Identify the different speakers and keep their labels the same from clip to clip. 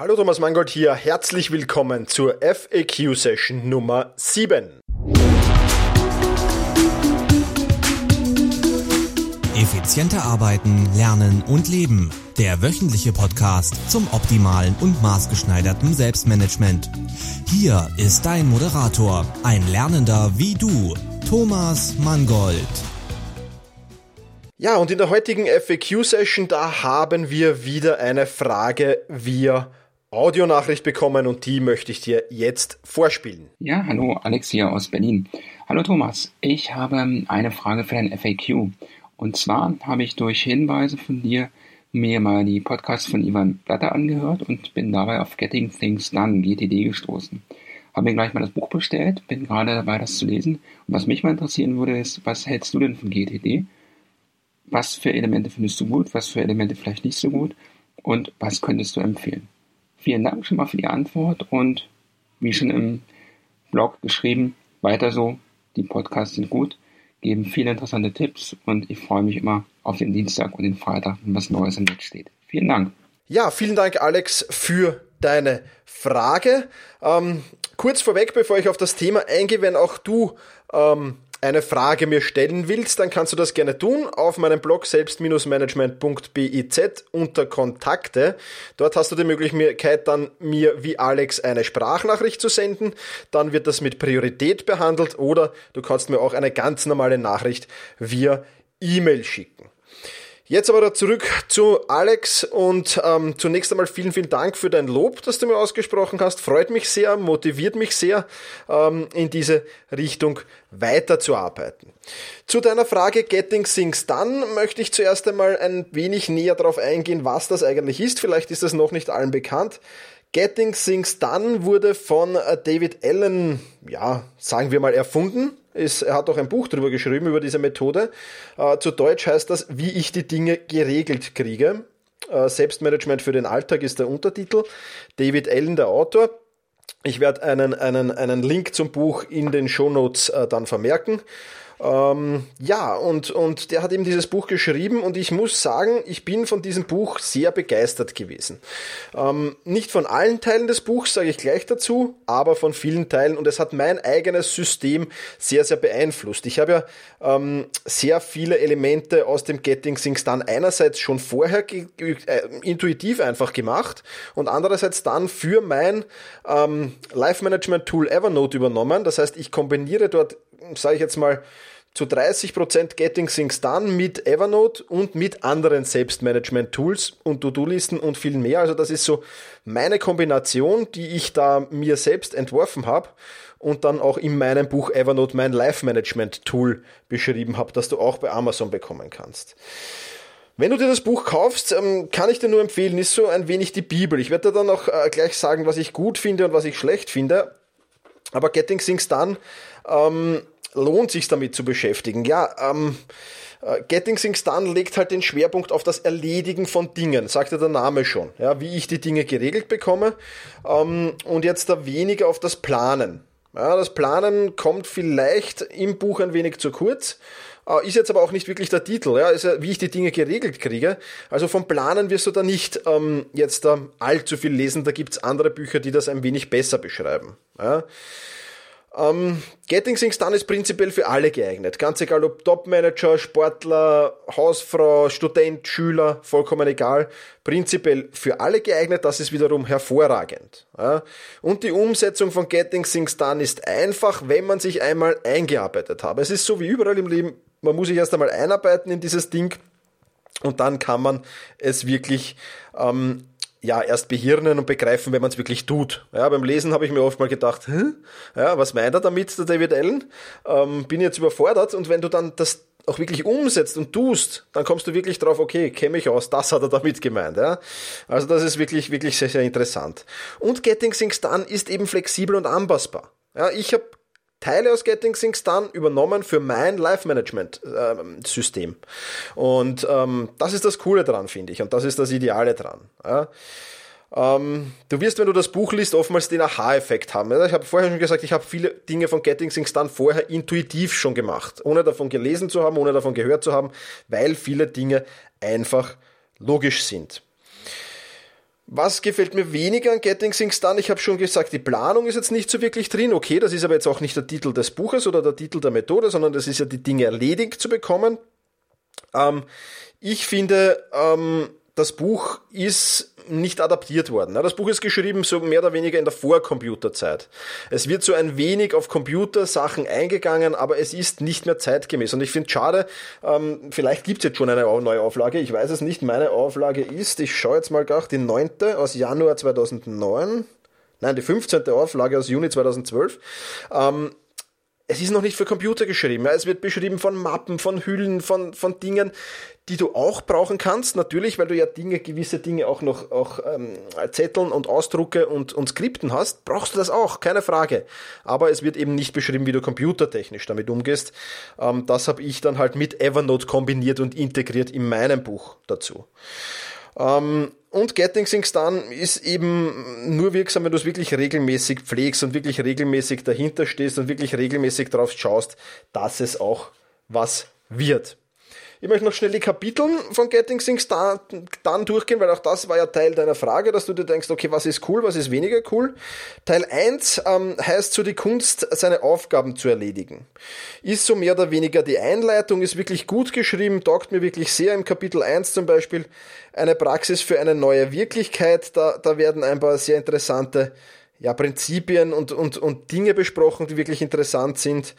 Speaker 1: Hallo Thomas Mangold hier, herzlich willkommen zur FAQ-Session Nummer 7.
Speaker 2: Effizienter arbeiten, lernen und leben. Der wöchentliche Podcast zum optimalen und maßgeschneiderten Selbstmanagement. Hier ist dein Moderator, ein Lernender wie du, Thomas Mangold.
Speaker 1: Ja, und in der heutigen FAQ-Session, da haben wir wieder eine Frage via Audionachricht bekommen und die möchte ich dir jetzt vorspielen.
Speaker 3: Ja, hallo, Alex hier aus Berlin. Hallo Thomas, ich habe eine Frage für dein FAQ. Und zwar habe ich durch Hinweise von dir mir mal die Podcasts von Ivan Blatter angehört und bin dabei auf Getting Things Done, GTD, gestoßen. Habe mir gleich mal das Buch bestellt, bin gerade dabei, das zu lesen. Und was mich mal interessieren würde, ist, was hältst du denn von GTD? Was für Elemente findest du gut, was für Elemente vielleicht nicht so gut und was könntest du empfehlen? Vielen Dank schon mal für die Antwort und wie schon im Blog geschrieben, weiter so. Die Podcasts sind gut, geben viele interessante Tipps und ich freue mich immer auf den Dienstag und den Freitag, wenn was Neues im Netz steht. Vielen Dank.
Speaker 1: Ja, vielen Dank, Alex, für deine Frage. Ähm, kurz vorweg, bevor ich auf das Thema eingehe, wenn auch du ähm, eine Frage mir stellen willst, dann kannst du das gerne tun auf meinem Blog selbst-management.biz unter Kontakte. Dort hast du die Möglichkeit, dann mir wie Alex eine Sprachnachricht zu senden. Dann wird das mit Priorität behandelt oder du kannst mir auch eine ganz normale Nachricht via E-Mail schicken. Jetzt aber zurück zu Alex und ähm, zunächst einmal vielen, vielen Dank für dein Lob, das du mir ausgesprochen hast. Freut mich sehr, motiviert mich sehr, ähm, in diese Richtung weiterzuarbeiten. Zu deiner Frage Getting Things Done möchte ich zuerst einmal ein wenig näher darauf eingehen, was das eigentlich ist. Vielleicht ist das noch nicht allen bekannt. Getting Things Done wurde von äh, David Allen, ja, sagen wir mal, erfunden. Ist, er hat auch ein Buch darüber geschrieben, über diese Methode. Äh, zu Deutsch heißt das, wie ich die Dinge geregelt kriege. Äh, Selbstmanagement für den Alltag ist der Untertitel. David Allen, der Autor. Ich werde einen, einen, einen Link zum Buch in den Shownotes äh, dann vermerken. Ähm, ja, und, und der hat eben dieses Buch geschrieben und ich muss sagen, ich bin von diesem Buch sehr begeistert gewesen. Ähm, nicht von allen Teilen des Buchs, sage ich gleich dazu, aber von vielen Teilen und es hat mein eigenes System sehr, sehr beeinflusst. Ich habe ja ähm, sehr viele Elemente aus dem Getting Things Done einerseits schon vorher äh, intuitiv einfach gemacht und andererseits dann für mein ähm, Life Management Tool Evernote übernommen. Das heißt, ich kombiniere dort, sage ich jetzt mal, zu 30% Getting Things Done mit Evernote und mit anderen Selbstmanagement-Tools und To-Do-Listen und viel mehr. Also das ist so meine Kombination, die ich da mir selbst entworfen habe und dann auch in meinem Buch Evernote mein Life-Management-Tool beschrieben habe, das du auch bei Amazon bekommen kannst. Wenn du dir das Buch kaufst, ähm, kann ich dir nur empfehlen, ist so ein wenig die Bibel. Ich werde dir dann auch äh, gleich sagen, was ich gut finde und was ich schlecht finde. Aber Getting Things Done ähm, lohnt sich damit zu beschäftigen. Ja, ähm, äh, Getting Things Done legt halt den Schwerpunkt auf das Erledigen von Dingen, sagt ja der Name schon, ja, wie ich die Dinge geregelt bekomme ähm, und jetzt da weniger auf das Planen. Ja, das Planen kommt vielleicht im Buch ein wenig zu kurz, äh, ist jetzt aber auch nicht wirklich der Titel, ja, ist ja, wie ich die Dinge geregelt kriege. Also vom Planen wirst du da nicht ähm, jetzt äh, allzu viel lesen, da gibt's andere Bücher, die das ein wenig besser beschreiben. Ja. Ähm, Getting Things Done ist prinzipiell für alle geeignet. Ganz egal ob Topmanager, Sportler, Hausfrau, Student, Schüler, vollkommen egal. Prinzipiell für alle geeignet, das ist wiederum hervorragend. Ja. Und die Umsetzung von Getting Things Done ist einfach, wenn man sich einmal eingearbeitet hat. Es ist so wie überall im Leben, man muss sich erst einmal einarbeiten in dieses Ding und dann kann man es wirklich ähm, ja, erst behirnen und begreifen, wenn man es wirklich tut. Ja, beim Lesen habe ich mir oft mal gedacht, Hä? ja, was meint er damit, der David Allen? Ähm, bin jetzt überfordert und wenn du dann das auch wirklich umsetzt und tust, dann kommst du wirklich drauf, okay, kenne ich aus, das hat er damit gemeint. Ja? Also das ist wirklich, wirklich sehr, sehr interessant. Und Getting Things Done ist eben flexibel und anpassbar. Ja, ich habe Teile aus Getting Things Done übernommen für mein Life-Management-System. und ähm, das ist das Coole dran, finde ich. Und das ist das Ideale dran. Ja. Ähm, du wirst, wenn du das Buch liest, oftmals den Aha-Effekt haben. Ich habe vorher schon gesagt, ich habe viele Dinge von Getting Things Done vorher intuitiv schon gemacht, ohne davon gelesen zu haben, ohne davon gehört zu haben, weil viele Dinge einfach logisch sind. Was gefällt mir weniger an Getting Things Done? Ich habe schon gesagt, die Planung ist jetzt nicht so wirklich drin. Okay, das ist aber jetzt auch nicht der Titel des Buches oder der Titel der Methode, sondern das ist ja die Dinge erledigt zu bekommen. Ähm, ich finde, ähm, das Buch ist nicht adaptiert worden. Das Buch ist geschrieben so mehr oder weniger in der Vorcomputerzeit. Es wird so ein wenig auf Computersachen eingegangen, aber es ist nicht mehr zeitgemäß. Und ich finde schade, ähm, vielleicht gibt es jetzt schon eine neue Auflage, ich weiß es nicht. Meine Auflage ist, ich schaue jetzt mal gar, die neunte aus Januar 2009. Nein, die 15. Auflage aus Juni 2012. Es ist noch nicht für Computer geschrieben. Es wird beschrieben von Mappen, von Hüllen, von, von Dingen, die du auch brauchen kannst. Natürlich, weil du ja Dinge, gewisse Dinge auch noch auch, ähm, Zetteln und Ausdrucke und, und Skripten hast, brauchst du das auch, keine Frage. Aber es wird eben nicht beschrieben, wie du computertechnisch damit umgehst. Ähm, das habe ich dann halt mit Evernote kombiniert und integriert in meinem Buch dazu. Ähm, und Getting Things Done ist eben nur wirksam, wenn du es wirklich regelmäßig pflegst und wirklich regelmäßig dahinter stehst und wirklich regelmäßig darauf schaust, dass es auch was wird. Ich möchte noch schnell die Kapitel von Getting Things da, dann durchgehen, weil auch das war ja Teil deiner Frage, dass du dir denkst, okay, was ist cool, was ist weniger cool. Teil 1 ähm, heißt so die Kunst, seine Aufgaben zu erledigen. Ist so mehr oder weniger die Einleitung, ist wirklich gut geschrieben, taugt mir wirklich sehr im Kapitel 1 zum Beispiel. Eine Praxis für eine neue Wirklichkeit, da, da werden ein paar sehr interessante ja, Prinzipien und, und, und Dinge besprochen, die wirklich interessant sind.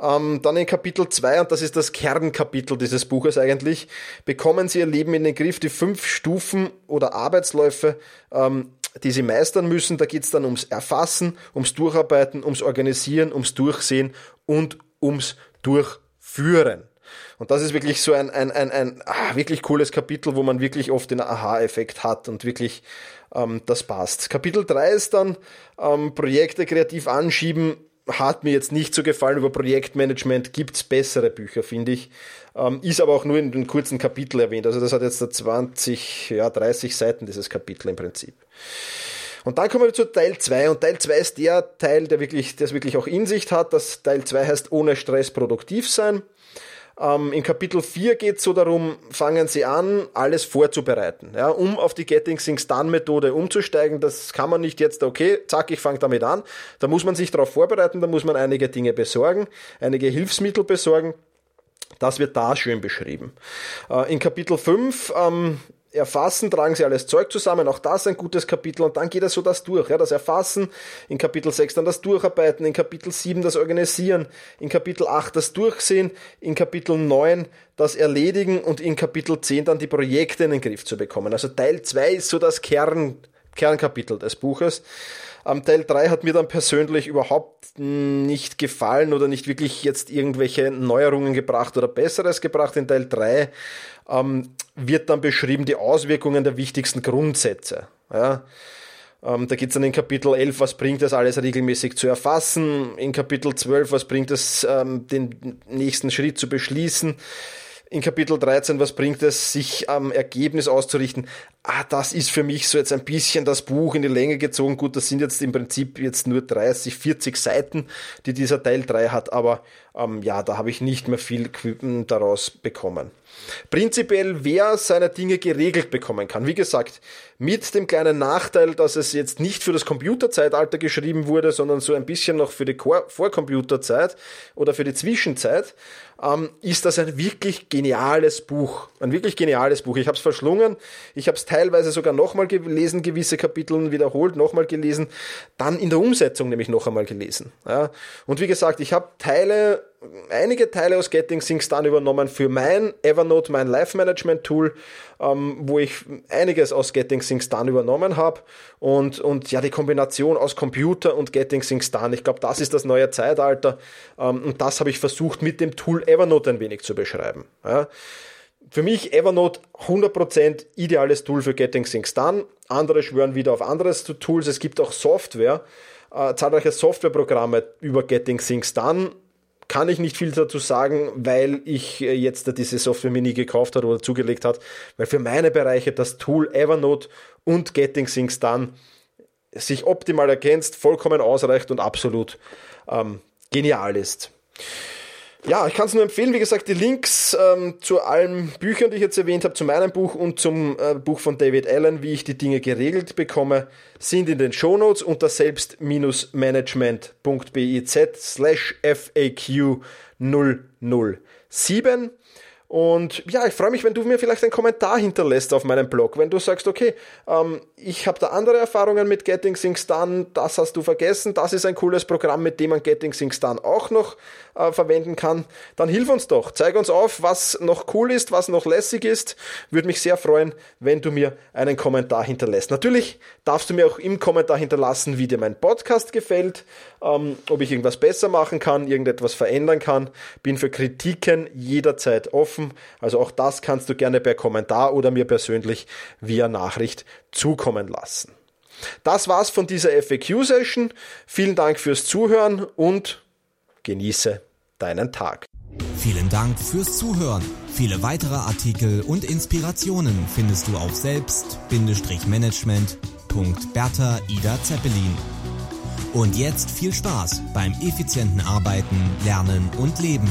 Speaker 1: Ähm, dann in Kapitel 2, und das ist das Kernkapitel dieses Buches eigentlich, bekommen Sie Ihr Leben in den Griff, die fünf Stufen oder Arbeitsläufe, ähm, die Sie meistern müssen. Da geht's dann ums Erfassen, ums Durcharbeiten, ums Organisieren, ums Durchsehen und ums Durchführen. Und das ist wirklich so ein, ein, ein, ein ah, wirklich cooles Kapitel, wo man wirklich oft den Aha-Effekt hat und wirklich ähm, das passt. Kapitel 3 ist dann ähm, Projekte kreativ anschieben. Hat mir jetzt nicht so gefallen. Über Projektmanagement gibt's bessere Bücher, finde ich. Ähm, ist aber auch nur in einem kurzen Kapitel erwähnt. Also das hat jetzt 20, ja, 30 Seiten, dieses Kapitel im Prinzip. Und dann kommen wir zu Teil 2 und Teil 2 ist der Teil, der wirklich, der es wirklich auch in sich hat. Das Teil 2 heißt ohne Stress produktiv sein. Ähm, in Kapitel 4 geht es so darum, fangen Sie an, alles vorzubereiten, ja, um auf die Getting Things Done Methode umzusteigen. Das kann man nicht jetzt, okay, zack, ich fange damit an. Da muss man sich darauf vorbereiten, da muss man einige Dinge besorgen, einige Hilfsmittel besorgen. Das wird da schön beschrieben. Äh, in Kapitel 5 ähm, Erfassen, tragen sie alles Zeug zusammen, auch das ein gutes Kapitel und dann geht er so das durch, ja, das Erfassen, in Kapitel 6 dann das Durcharbeiten, in Kapitel 7 das Organisieren, in Kapitel 8 das Durchsehen, in Kapitel 9 das Erledigen und in Kapitel 10 dann die Projekte in den Griff zu bekommen. Also Teil 2 ist so das Kern, Kernkapitel des Buches. Am Teil 3 hat mir dann persönlich überhaupt nicht gefallen oder nicht wirklich jetzt irgendwelche Neuerungen gebracht oder Besseres gebracht. In Teil 3 ähm, wird dann beschrieben die Auswirkungen der wichtigsten Grundsätze. Ja. Ähm, da geht es dann in Kapitel 11, was bringt es alles regelmäßig zu erfassen. In Kapitel 12, was bringt es, ähm, den nächsten Schritt zu beschließen in Kapitel 13, was bringt es, sich am Ergebnis auszurichten? Ah, das ist für mich so jetzt ein bisschen das Buch in die Länge gezogen. Gut, das sind jetzt im Prinzip jetzt nur 30, 40 Seiten, die dieser Teil 3 hat, aber ähm, ja, da habe ich nicht mehr viel daraus bekommen. Prinzipiell, wer seine Dinge geregelt bekommen kann. Wie gesagt, mit dem kleinen Nachteil, dass es jetzt nicht für das Computerzeitalter geschrieben wurde, sondern so ein bisschen noch für die Vorcomputerzeit oder für die Zwischenzeit, ähm, ist das ein wirklich geniales Buch. Ein wirklich geniales Buch. Ich habe es verschlungen, ich habe es teilweise sogar nochmal gelesen, gewisse Kapitel wiederholt, nochmal gelesen, dann in der Umsetzung nämlich noch einmal gelesen. Ja. Und wie gesagt, ich habe Teile einige Teile aus Getting Things Done übernommen für mein Evernote, mein Life Management Tool, ähm, wo ich einiges aus Getting Things Done übernommen habe und, und ja, die Kombination aus Computer und Getting Things Done, ich glaube, das ist das neue Zeitalter ähm, und das habe ich versucht mit dem Tool Evernote ein wenig zu beschreiben. Ja. Für mich Evernote 100% ideales Tool für Getting Things Done. Andere schwören wieder auf anderes Tools. Es gibt auch Software, äh, zahlreiche Softwareprogramme über Getting Things Done kann ich nicht viel dazu sagen, weil ich äh, jetzt diese Software mir nie gekauft habe oder zugelegt hat, weil für meine Bereiche das Tool Evernote und Getting Things Done sich optimal ergänzt, vollkommen ausreicht und absolut ähm, genial ist. Ja, ich kann es nur empfehlen. Wie gesagt, die Links ähm, zu allen Büchern, die ich jetzt erwähnt habe, zu meinem Buch und zum äh, Buch von David Allen, wie ich die Dinge geregelt bekomme, sind in den Shownotes unter selbst-management.biz slash FAQ 007. Und ja, ich freue mich, wenn du mir vielleicht einen Kommentar hinterlässt auf meinem Blog. Wenn du sagst, okay, ähm, ich habe da andere Erfahrungen mit Getting Things Done, das hast du vergessen, das ist ein cooles Programm, mit dem man Getting Things Done auch noch äh, verwenden kann, dann hilf uns doch. Zeig uns auf, was noch cool ist, was noch lässig ist. Würde mich sehr freuen, wenn du mir einen Kommentar hinterlässt. Natürlich darfst du mir auch im Kommentar hinterlassen, wie dir mein Podcast gefällt, ähm, ob ich irgendwas besser machen kann, irgendetwas verändern kann. Bin für Kritiken jederzeit offen. Also auch das kannst du gerne per Kommentar oder mir persönlich via Nachricht zukommen lassen. Das war's von dieser FAQ-Session. Vielen Dank fürs Zuhören und Genieße deinen Tag.
Speaker 2: Vielen Dank fürs Zuhören. Viele weitere Artikel und Inspirationen findest du auf selbst-management.bertha Ida Zeppelin. Und jetzt viel Spaß beim effizienten Arbeiten, Lernen und Leben.